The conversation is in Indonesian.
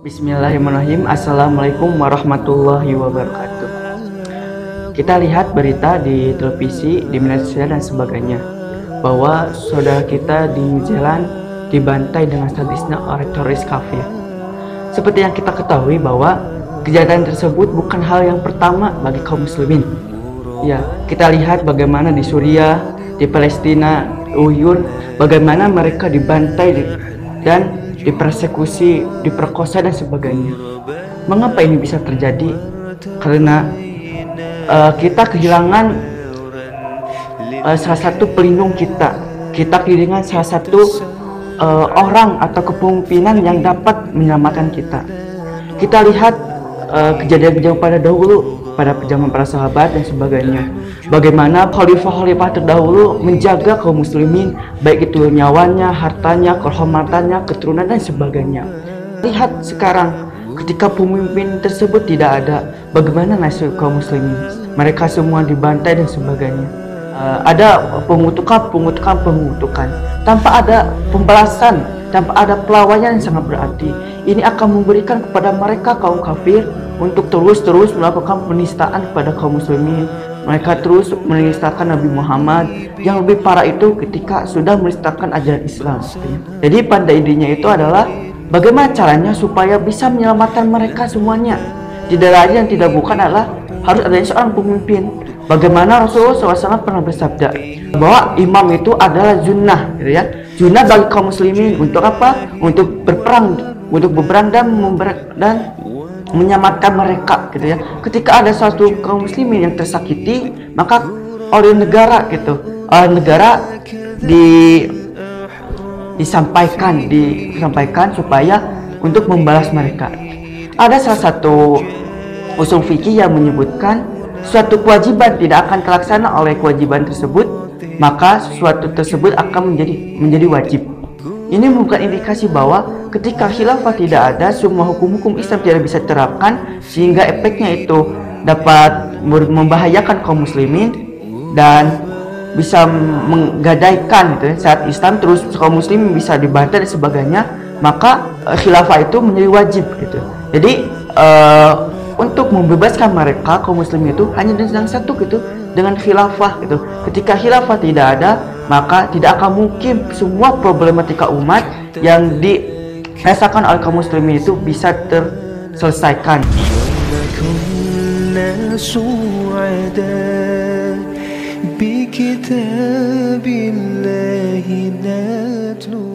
Bismillahirrahmanirrahim. Assalamualaikum warahmatullahi wabarakatuh. Kita lihat berita di televisi, di media dan sebagainya Bahwa saudara kita di New Zealand dibantai dengan sadisnya oleh teroris kafir. Seperti yang kita ketahui bahwa kejahatan tersebut bukan hal yang pertama bagi kaum muslimin. Ya, kita lihat bagaimana di Suriah, di Palestina, Uyghur, bagaimana mereka dibantai dan dipersekusi, diperkosa dan sebagainya. Mengapa ini bisa terjadi? Karena uh, kita kehilangan uh, salah satu pelindung kita. Kita kehilangan salah satu uh, orang atau kepemimpinan yang dapat menyelamatkan kita. Kita lihat kejadian-kejadian pada dahulu pada zaman para sahabat dan sebagainya. Bagaimana khalifah-khalifah terdahulu menjaga kaum muslimin, baik itu nyawanya, hartanya, kehormatannya, keturunan dan sebagainya. Lihat sekarang ketika pemimpin tersebut tidak ada, bagaimana nasib kaum muslimin? Mereka semua dibantai dan sebagainya. Uh, ada pengutukan, pengutukan, pengutukan tanpa ada pembalasan, tanpa ada pelawaian yang sangat berarti. Ini akan memberikan kepada mereka kaum kafir untuk terus-terus melakukan penistaan kepada kaum muslimin. Mereka terus menistakan Nabi Muhammad. Yang lebih parah itu ketika sudah menistakan ajaran Islam. Jadi pada intinya itu adalah bagaimana caranya supaya bisa menyelamatkan mereka semuanya. Tidak lain yang tidak bukan adalah harus adanya seorang pemimpin. Bagaimana Rasulullah SAW pernah bersabda bahwa imam itu adalah junnah, gitu ya. Junnah bagi kaum muslimin untuk apa? Untuk berperang, untuk berperang dan, dan menyelamatkan mereka gitu ya. Ketika ada satu kaum muslimin yang tersakiti maka oleh negara gitu. Oleh negara di disampaikan disampaikan supaya untuk membalas mereka. Ada salah satu usul fikih yang menyebutkan suatu kewajiban tidak akan terlaksana oleh kewajiban tersebut maka sesuatu tersebut akan menjadi menjadi wajib ini merupakan indikasi bahwa ketika khilafah tidak ada, semua hukum-hukum Islam tidak bisa diterapkan sehingga efeknya itu dapat membahayakan kaum muslimin dan bisa menggadaikan gitu, ya. saat Islam terus kaum muslimin bisa dibantai dan sebagainya maka uh, khilafah itu menjadi wajib gitu jadi uh, untuk membebaskan mereka kaum muslim itu hanya dengan satu gitu dengan khilafah gitu ketika khilafah tidak ada maka tidak akan mungkin semua problematika umat yang dirasakan oleh kaum muslimin itu bisa terselesaikan. بكتاب الله نتلو